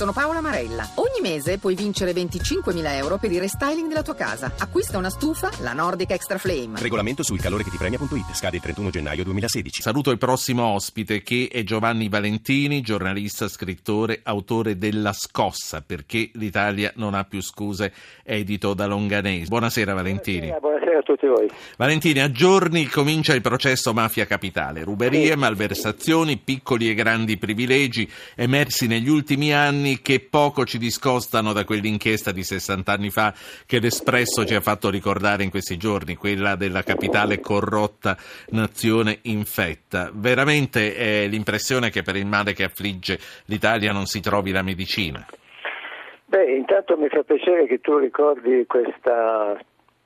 Sono Paola Marella. Ogni mese puoi vincere 25.000 euro per il restyling della tua casa. Acquista una stufa, la Nordic Extra Flame. Regolamento sul calore che ti premia.it. Scade il 31 gennaio 2016. Saluto il prossimo ospite che è Giovanni Valentini, giornalista, scrittore, autore della Scossa, perché l'Italia non ha più scuse, edito da Longanese. Buonasera Valentini. Buonasera, buonasera a tutti voi. Valentini, a giorni comincia il processo Mafia Capitale. Ruberie, malversazioni, piccoli e grandi privilegi emersi negli ultimi anni che poco ci discostano da quell'inchiesta di 60 anni fa che l'Espresso ci ha fatto ricordare in questi giorni, quella della capitale corrotta nazione infetta. Veramente è l'impressione che per il male che affligge l'Italia non si trovi la medicina. Beh, intanto mi fa piacere che tu ricordi questa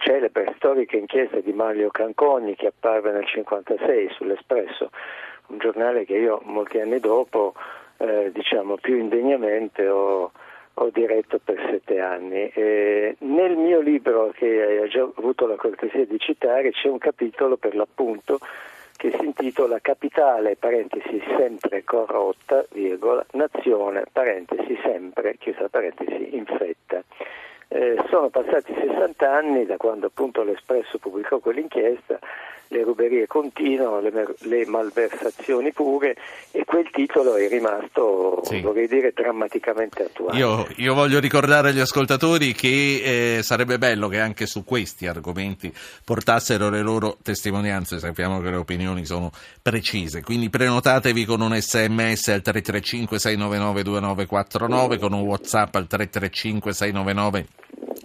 celebre storica inchiesta di Mario Canconi che apparve nel 1956 sull'Espresso, un giornale che io molti anni dopo eh, diciamo più indegnamente ho, ho, diretto per sette anni. E nel mio libro, che hai già avuto la cortesia di citare, c'è un capitolo per l'appunto che si intitola Capitale, parentesi, sempre corrotta, virgola, nazione, parentesi, sempre, chiusa parentesi, infetta. Eh, sono passati 60 anni da quando appunto l'Espresso pubblicò quell'inchiesta le ruberie continuano, le, le, malversazioni pure e quel titolo è rimasto, sì. vorrei dire, drammaticamente attuale. Io, io voglio ricordare agli ascoltatori che eh, sarebbe bello che anche su questi argomenti portassero le loro testimonianze, sappiamo che le opinioni sono precise, quindi prenotatevi con un sms al 335 699 2949, con un whatsapp al 335 699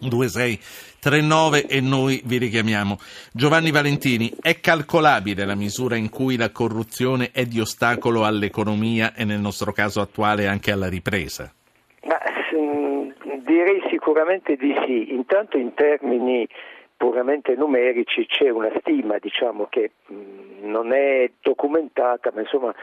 2639 e noi vi richiamiamo. Giovanni Valentini, è calcolabile la misura in cui la corruzione è di ostacolo all'economia e nel nostro caso attuale anche alla ripresa? Ma, mm, direi sicuramente di sì, intanto in termini puramente numerici c'è una stima diciamo, che mm, non è documentata, ma insomma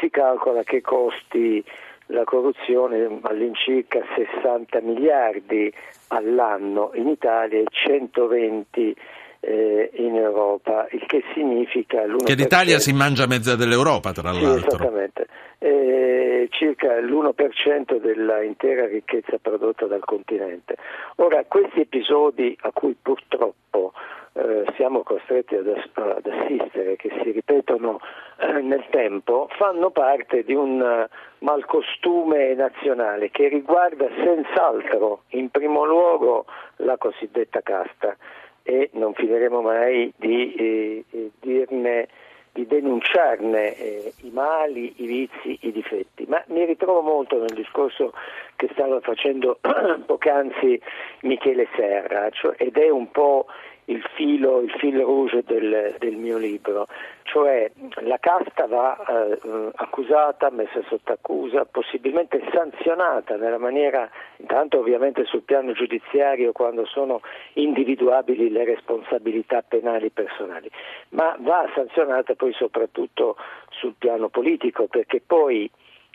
si calcola che costi la corruzione all'incirca 60 miliardi all'anno in Italia e 120 eh, in Europa, il che significa l'1%. Che l'Italia si mangia mezza dell'Europa, tra sì, l'altro. Esattamente, eh, circa l'1% della intera ricchezza prodotta dal continente. Ora, questi episodi a cui purtroppo eh, siamo costretti ad, ad, assistere, che si ripetono eh, nel tempo, fanno parte di un uh, malcostume nazionale che riguarda senz'altro in primo luogo la cosiddetta casta. E non finiremo mai di eh, eh dirne di denunciarne eh, i mali, i vizi, i difetti, ma mi ritrovo molto nel discorso che stava facendo poc'anzi Michele Serra, cioè, ed è un po' il filo, il fil rouge del, del, mio libro, cioè la casta va eh, accusata, messa sotto accusa, possibilmente sanzionata nella maniera, intanto ovviamente sul piano giudiziario quando sono individuabili le responsabilità penali personali, ma va sanzionata poi soprattutto sul piano politico perché poi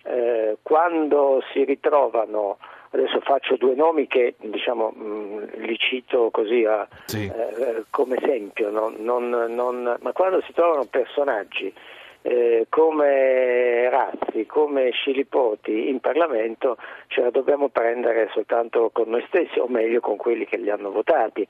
eh, quando si ritrovano adesso faccio due nomi che diciamo, mh, mm, li cito così a, sì. eh, come esempio, non, non, non, ma quando si trovano personaggi eh, come Razzi, come Scilipoti in Parlamento ce la dobbiamo prendere soltanto con noi stessi o meglio con quelli che li hanno votati.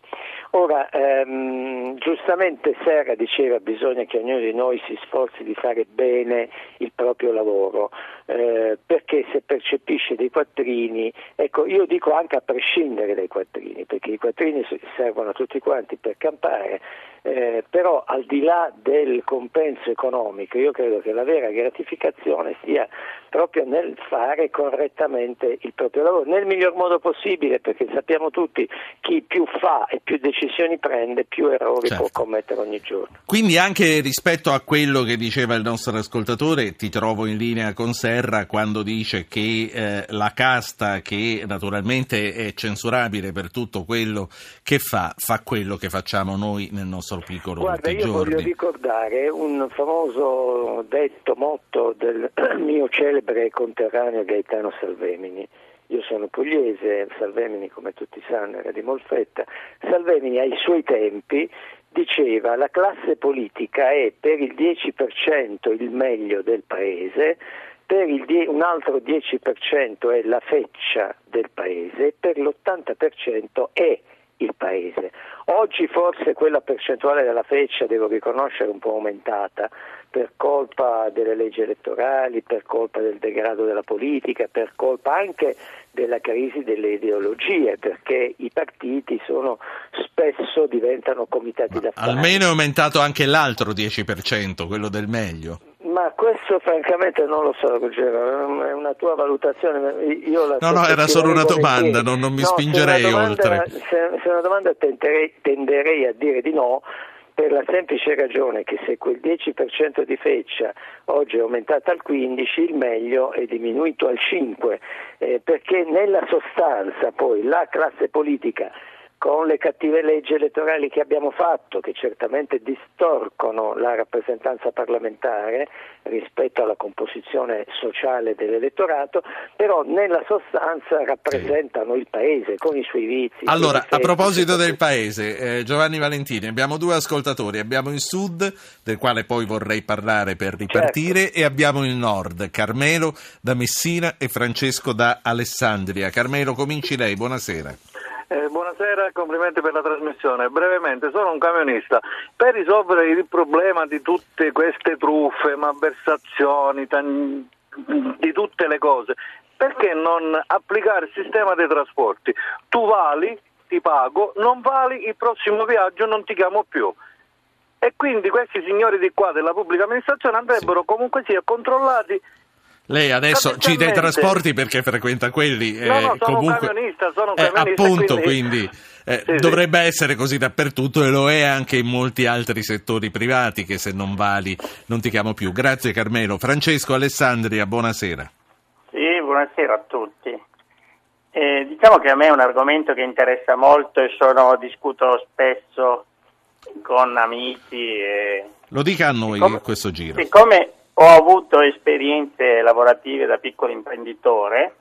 Ora, ehm, giustamente Serra diceva bisogna che ognuno di noi si sforzi di fare bene il proprio lavoro, eh, perché se percepisce dei quattrini, ecco io dico anche a prescindere dai quattrini, perché i quattrini servono a tutti quanti per campare, eh, però al di là del compenso economico io credo che la vera gratificazione sia proprio nel fare correttamente il proprio lavoro, nel miglior modo possibile, perché sappiamo tutti chi più fa e più decisioni prende, più errori certo. può commettere ogni giorno. Quindi anche rispetto a quello che diceva il nostro ascoltatore, ti trovo in linea con Serra quando dice che eh, la casta, che naturalmente è censurabile per tutto quello che fa, fa quello che facciamo noi nel nostro piccolo Guarda, io giorni. voglio ricordare un famoso detto, motto del mio celebre conterraneo Gaetano Salvemini. Io sono pugliese, Salvemini come tutti sanno era di Molfetta. Salvemini ai suoi tempi diceva la classe politica è per il 10% il meglio del paese, per die- un altro 10% è la feccia del paese e per l'80% è il paese. Oggi forse quella percentuale della feccia, devo riconoscere, è un po' aumentata per colpa delle leggi elettorali, per colpa del degrado della politica, per colpa anche della crisi delle ideologie, perché i partiti sono, spesso diventano comitati d'affari. Almeno è aumentato anche l'altro 10%, quello del meglio. Ma questo francamente non lo so, Ruggero, è una tua valutazione. Io la no, no, era solo una domanda, non, non mi no, spingerei se domanda, oltre. Se, se è una domanda tenderei, tenderei a dire di no, per la semplice ragione che se quel 10% di feccia oggi è aumentato al 15%, il meglio è diminuito al 5%, eh, perché nella sostanza poi la classe politica con le cattive leggi elettorali che abbiamo fatto, che certamente distorcono la rappresentanza parlamentare rispetto alla composizione sociale dell'elettorato, però nella sostanza rappresentano il Paese con i suoi vizi. Allora, a proposito del Paese, eh, Giovanni Valentini, abbiamo due ascoltatori, abbiamo il Sud, del quale poi vorrei parlare per ripartire, certo. e abbiamo il Nord, Carmelo da Messina e Francesco da Alessandria. Carmelo, cominci lei, buonasera. Eh, buonasera, complimenti per la trasmissione. Brevemente, sono un camionista. Per risolvere il problema di tutte queste truffe, malversazioni, tan- di tutte le cose, perché non applicare il sistema dei trasporti? Tu vali, ti pago, non vali, il prossimo viaggio non ti chiamo più. E quindi questi signori di qua della pubblica amministrazione andrebbero comunque sia controllati lei adesso ci dà i trasporti perché frequenta quelli. No, no, sono comunque, un camionista, sono un eh, camionista. appunto, quindi, quindi eh, sì, dovrebbe sì. essere così dappertutto e lo è anche in molti altri settori privati che se non vali non ti chiamo più. Grazie Carmelo. Francesco Alessandria, buonasera. Sì, buonasera a tutti. Eh, diciamo che a me è un argomento che interessa molto e sono, discuto spesso con amici. E... Lo dica a noi siccome, questo giro. Siccome ho avuto esperienze lavorative da piccolo imprenditore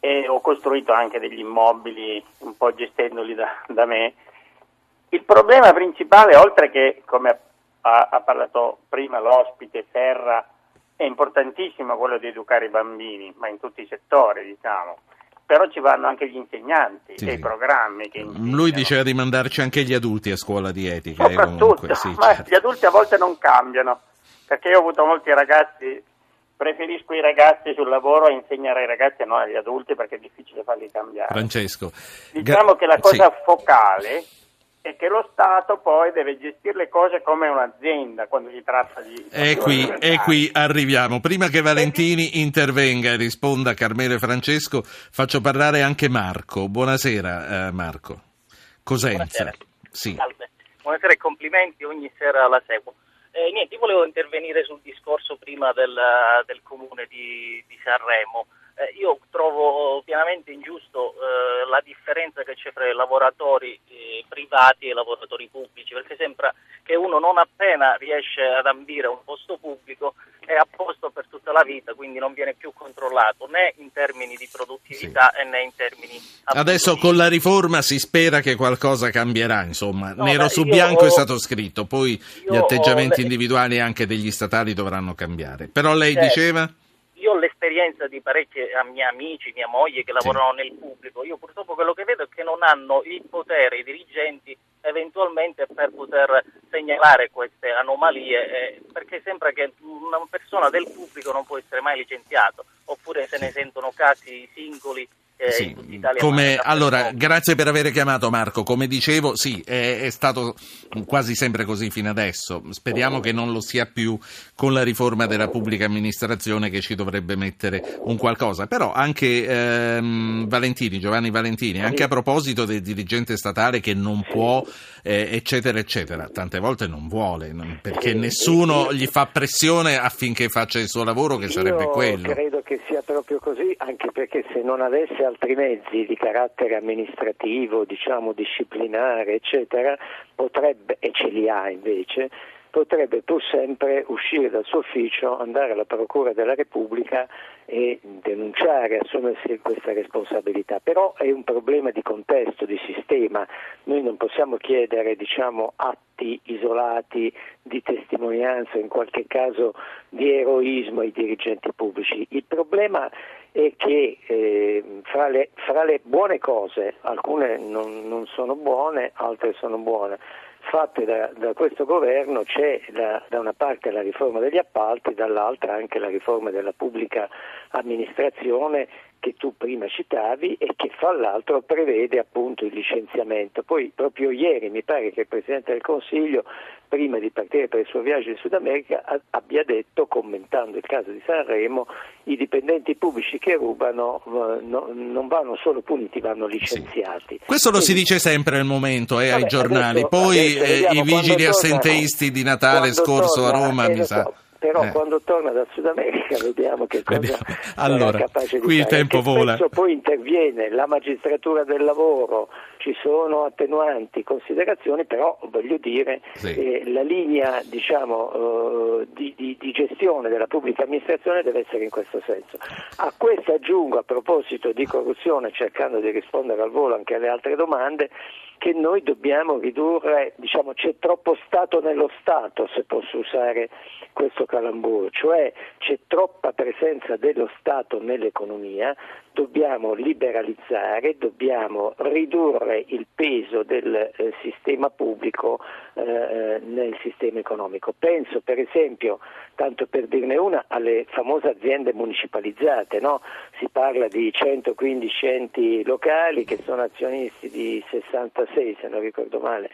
e ho costruito anche degli immobili un po' gestendoli da, da me. Il problema principale, oltre che, come ha, ha parlato prima l'ospite Serra, è importantissimo quello di educare i bambini, ma in tutti i settori, diciamo però ci vanno anche gli insegnanti sì, e i programmi. Che Lui diceva di mandarci anche gli adulti a scuola di etica. Eh, Soprattutto, sì, ma certo. gli adulti a volte non cambiano perché io ho avuto molti ragazzi, preferisco i ragazzi sul lavoro a insegnare ai ragazzi e non agli adulti perché è difficile farli cambiare. Francesco. Diciamo Ga- che la cosa sì. focale è che lo Stato poi deve gestire le cose come un'azienda quando si tratta di... E qui, e qui arriviamo. Prima che Valentini intervenga e risponda a Carmelo e Francesco, faccio parlare anche Marco. Buonasera eh, Marco. Cosenza. Buonasera. Sì. Buonasera e complimenti, ogni sera la seguo. Eh, niente, io volevo intervenire sul discorso prima del, del comune di, di Sanremo. Eh, io trovo pienamente ingiusto eh, la differenza che c'è fra i lavoratori eh, privati e i lavoratori pubblici, perché sembra che uno non appena riesce ad ambire un posto pubblico è a posto per tutta la vita, quindi non viene più controllato né in termini di produttività sì. né in termini Adesso con la riforma si spera che qualcosa cambierà, insomma, no, nero beh, su bianco ho, è stato scritto, poi gli atteggiamenti ho, individuali anche degli statali dovranno cambiare. Però lei certo. diceva io ho l'esperienza di parecchi miei amici, mia moglie che lavorano sì. nel pubblico, io purtroppo quello che vedo è che non hanno il potere, i dirigenti eventualmente per poter segnalare queste anomalie, eh, perché sembra che una persona del pubblico non può essere mai licenziato, oppure se ne sentono casi singoli eh, sì, come, allora, grazie per aver chiamato Marco. Come dicevo, sì, è, è, stato quasi sempre così fino adesso. Speriamo che non lo sia più con la riforma della pubblica amministrazione che ci dovrebbe mettere un qualcosa. Però anche ehm, Valentini, Giovanni Valentini, anche a proposito del dirigente statale che non può, eh, eccetera, eccetera, tante volte non vuole, perché nessuno gli fa pressione affinché faccia il suo lavoro, che sarebbe quello. Credo che sia proprio così, anche perché se non avesse altri mezzi di carattere amministrativo, diciamo disciplinare, eccetera, potrebbe, e ce li ha invece, potrebbe pur sempre uscire dal suo ufficio, andare alla Procura della Repubblica e denunciare, assumersi questa responsabilità, però è un problema di contesto, di sistema, noi non possiamo chiedere diciamo, atti isolati di testimonianza, in qualche caso di eroismo ai dirigenti pubblici, il problema è che eh, fra, le, fra, le, buone cose, alcune non, non sono buone, altre sono buone, fatte da, da questo governo c'è la, da una parte la riforma degli appalti, dall'altra anche la riforma della pubblica amministrazione che tu prima citavi e che fra l'altro prevede appunto il licenziamento. Poi proprio ieri mi pare che il Presidente del Consiglio prima di partire per il suo viaggio in Sud America abbia detto, commentando il caso di Sanremo, i dipendenti pubblici che rubano eh, no, non vanno solo puniti, vanno licenziati. Sì. Questo lo Quindi, si dice sempre al momento eh, vabbè, ai giornali, adesso, poi adesso eh, i vigili assenteisti di Natale scorso torna, a Roma mi sa però eh. quando torna dal Sud America vediamo che cosa vediamo. allora, è capace di qui fare. il tempo vola. poi interviene la magistratura del lavoro, ci sono attenuanti, considerazioni, però voglio dire sì. eh, la linea diciamo, eh, di, di, di, gestione della pubblica amministrazione deve essere in questo senso. A questo aggiungo a proposito di corruzione, cercando di rispondere al volo anche alle altre domande, che noi dobbiamo ridurre, diciamo, c'è troppo Stato nello Stato, se posso usare questo calamburo, cioè c'è troppa presenza dello Stato nell'economia, dobbiamo liberalizzare, dobbiamo ridurre il peso del eh, sistema pubblico eh, eh, nel sistema economico. Penso per esempio, tanto per dirne una, alle famose aziende municipalizzate, no? si parla di 115 enti locali che sono azionisti di 66 se non ricordo male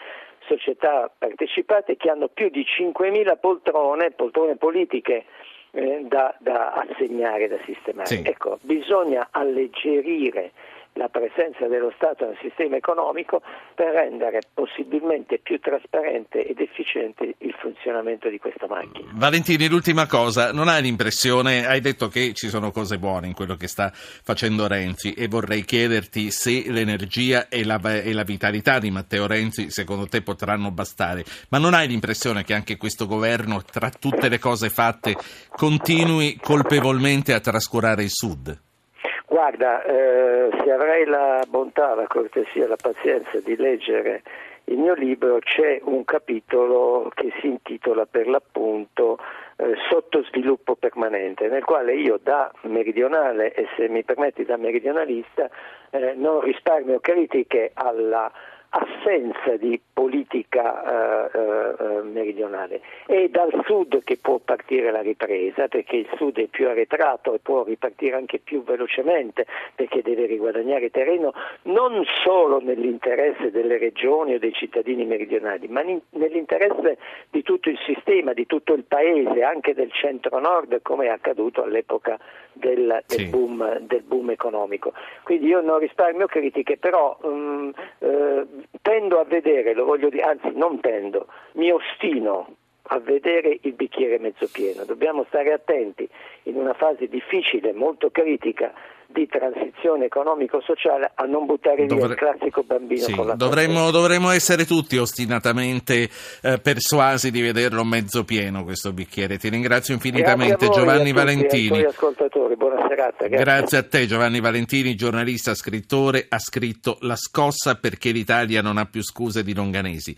società partecipate che hanno più di 5.000 poltrone, poltrone politiche eh, da, da, assegnare, da sistemare. Sì. Ecco, bisogna alleggerire la presenza dello Stato nel sistema economico per rendere possibilmente più trasparente ed efficiente il funzionamento di questa macchina. Valentini, l'ultima cosa, non hai l'impressione, hai detto che ci sono cose buone in quello che sta facendo Renzi e vorrei chiederti se l'energia e la, e la vitalità di Matteo Renzi secondo te potranno bastare, ma non hai l'impressione che anche questo governo, tra tutte le cose fatte, continui colpevolmente a trascurare il Sud? Guarda, eh, se avrei la bontà, la cortesia, la pazienza di leggere il mio libro, c'è un capitolo che si intitola per l'appunto eh, Sottosviluppo permanente, nel quale io da meridionale e se mi permetti da meridionalista eh, non risparmio critiche alla assenza di politica eh, eh, meridionale. È dal sud che può partire la ripresa, perché il sud è più arretrato e può ripartire anche più velocemente, perché deve riguadagnare terreno non solo nell'interesse delle regioni o dei cittadini meridionali, ma in, nell'interesse di tutto il sistema, di tutto il paese, anche del centro-nord, come è accaduto all'epoca del, del, sì. boom, del boom, economico. Quindi io non risparmio critiche, però um, eh, tendo a vedere, lo voglio dire, anzi non tendo, mi ostino a vedere il bicchiere mezzo pieno. Dobbiamo stare attenti in una fase difficile, molto critica di transizione economico-sociale a non buttare Dovre... via il classico bambino sì, con la dovremmo, dovremmo essere tutti ostinatamente eh, persuasi di vederlo mezzo pieno questo bicchiere. Ti ringrazio infinitamente Giovanni Valentini. ascoltatori, buona serata. Grazie. grazie a te Giovanni Valentini, giornalista, scrittore, ha scritto La scossa perché l'Italia non ha più scuse di Longanesi.